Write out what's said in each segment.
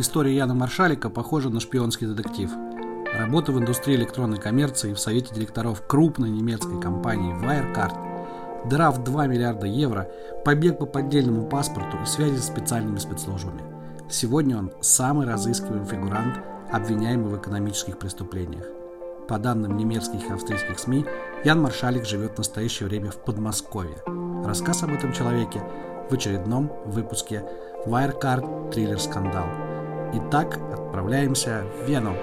История Яна Маршалика похожа на шпионский детектив. Работа в индустрии электронной коммерции в совете директоров крупной немецкой компании Wirecard, дыра в 2 миллиарда евро, побег по поддельному паспорту и связи с специальными спецслужбами. Сегодня он самый разыскиваемый фигурант, обвиняемый в экономических преступлениях. По данным немецких и австрийских СМИ, Ян Маршалик живет в настоящее время в Подмосковье. Рассказ об этом человеке в очередном выпуске Wirecard Триллер Скандал. Итак, отправляемся в Вену.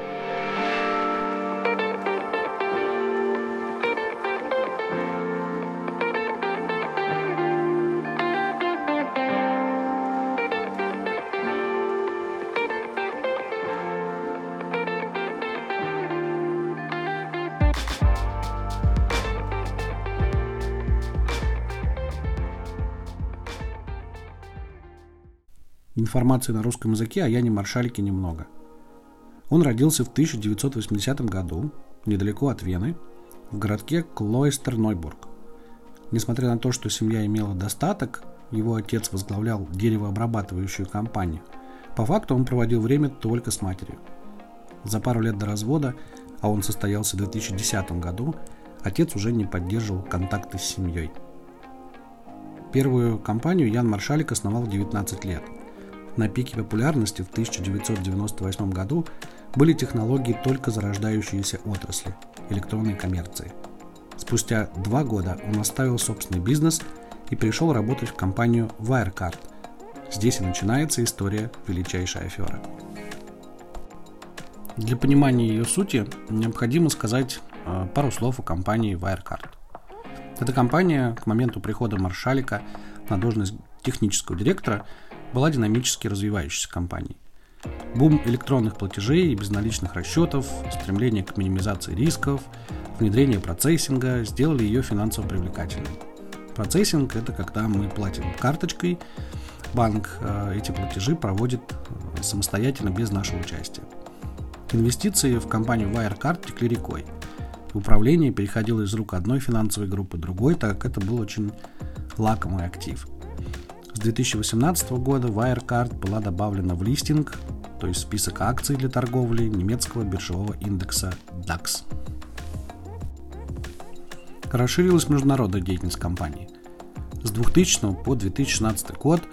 Информации на русском языке о Яне Маршалике немного. Он родился в 1980 году, недалеко от Вены, в городке Клойстер-Нойбург. Несмотря на то, что семья имела достаток, его отец возглавлял деревообрабатывающую компанию. По факту он проводил время только с матерью. За пару лет до развода, а он состоялся в 2010 году, отец уже не поддерживал контакты с семьей. Первую компанию Ян Маршалик основал в 19 лет – на пике популярности в 1998 году были технологии только зарождающиеся отрасли – электронной коммерции. Спустя два года он оставил собственный бизнес и пришел работать в компанию Wirecard. Здесь и начинается история величайшей аферы. Для понимания ее сути необходимо сказать э, пару слов о компании Wirecard. Эта компания к моменту прихода Маршалика на должность технического директора – была динамически развивающейся компанией. Бум электронных платежей и безналичных расчетов, стремление к минимизации рисков, внедрение процессинга сделали ее финансово привлекательной. Процессинг – это когда мы платим карточкой, банк э, эти платежи проводит э, самостоятельно без нашего участия. Инвестиции в компанию Wirecard текли рекой. Управление переходило из рук одной финансовой группы другой, так как это был очень лакомый актив – с 2018 года Wirecard была добавлена в листинг, то есть список акций для торговли немецкого биржевого индекса DAX. Расширилась международная деятельность компании. С 2000 по 2016 год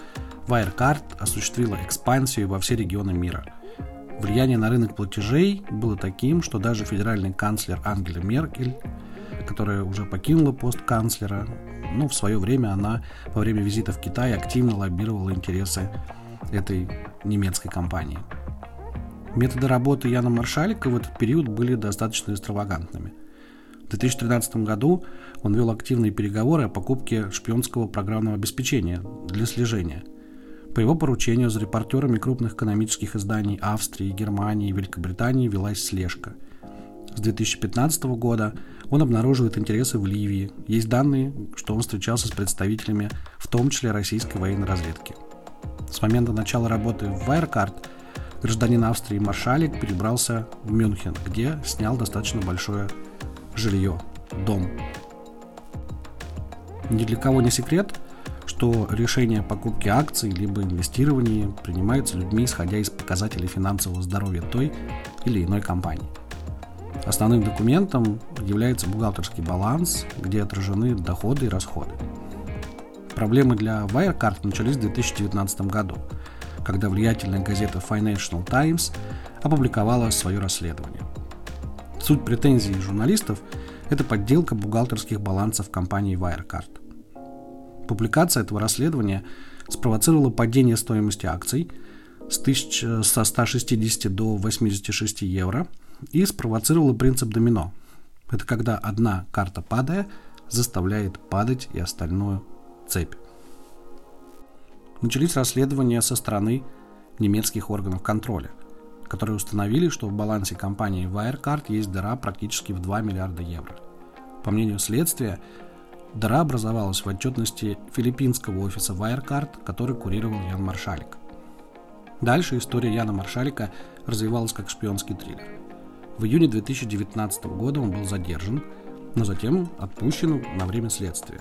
Wirecard осуществила экспансию во все регионы мира. Влияние на рынок платежей было таким, что даже федеральный канцлер Ангела Меркель, которая уже покинула пост канцлера, ну, в свое время она во время визита в Китай активно лоббировала интересы этой немецкой компании. Методы работы Яна Маршалика в этот период были достаточно экстравагантными. В 2013 году он вел активные переговоры о покупке шпионского программного обеспечения для слежения. По его поручению за репортерами крупных экономических изданий Австрии, Германии и Великобритании велась слежка. С 2015 года он обнаруживает интересы в Ливии. Есть данные, что он встречался с представителями, в том числе российской военной разведки. С момента начала работы в Wirecard гражданин Австрии Маршалик перебрался в Мюнхен, где снял достаточно большое жилье, дом. Ни для кого не секрет, что решение о покупке акций либо инвестировании принимается людьми, исходя из показателей финансового здоровья той или иной компании – Основным документом является бухгалтерский баланс, где отражены доходы и расходы. Проблемы для Wirecard начались в 2019 году, когда влиятельная газета Financial Times опубликовала свое расследование. Суть претензий журналистов – это подделка бухгалтерских балансов компании Wirecard. Публикация этого расследования спровоцировала падение стоимости акций с 1000, со 160 до 86 евро – и спровоцировала принцип домино. Это когда одна карта падая заставляет падать и остальную цепь. Начались расследования со стороны немецких органов контроля, которые установили, что в балансе компании Wirecard есть дыра практически в 2 миллиарда евро. По мнению следствия, дыра образовалась в отчетности филиппинского офиса Wirecard, который курировал Ян Маршалик. Дальше история Яна Маршалика развивалась как шпионский триллер – в июне 2019 года он был задержан, но затем отпущен на время следствия.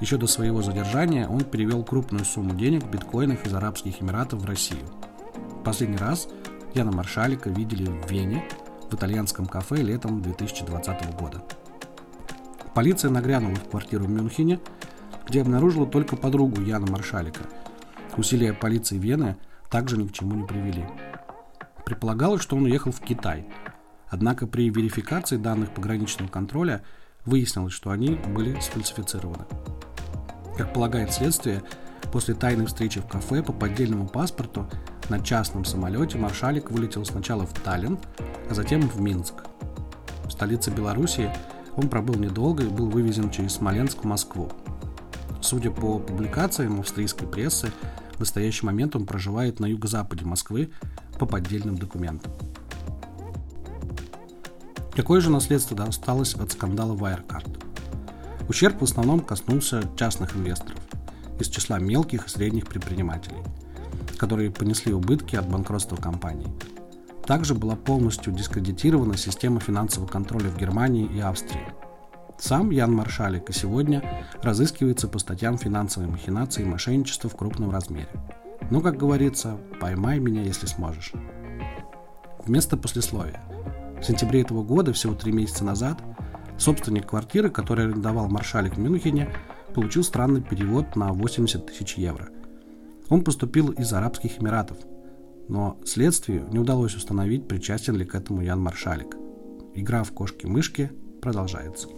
Еще до своего задержания он перевел крупную сумму денег в биткоинах из Арабских Эмиратов в Россию. Последний раз Яна Маршалика видели в Вене в итальянском кафе летом 2020 года. Полиция нагрянула в квартиру в Мюнхене, где обнаружила только подругу Яна Маршалика. Усилия полиции Вены также ни к чему не привели. Предполагалось, что он уехал в Китай. Однако при верификации данных пограничного контроля выяснилось, что они были сфальсифицированы. Как полагает следствие, после тайной встречи в кафе по поддельному паспорту на частном самолете маршалик вылетел сначала в Таллин, а затем в Минск. В столице Белоруссии он пробыл недолго и был вывезен через Смоленск в Москву. Судя по публикациям австрийской прессы, в настоящий момент он проживает на юго-западе Москвы по поддельным документам. Какое же наследство досталось от скандала Wirecard? Ущерб в основном коснулся частных инвесторов из числа мелких и средних предпринимателей, которые понесли убытки от банкротства компании. Также была полностью дискредитирована система финансового контроля в Германии и Австрии. Сам Ян Маршалик и сегодня разыскивается по статьям финансовой махинации и мошенничества в крупном размере. Но, как говорится, поймай меня, если сможешь. Вместо послесловия. В сентябре этого года, всего три месяца назад, собственник квартиры, который арендовал Маршалик в Мюнхене, получил странный перевод на 80 тысяч евро. Он поступил из Арабских Эмиратов, но следствию не удалось установить, причастен ли к этому Ян Маршалик. Игра в кошки-мышки продолжается.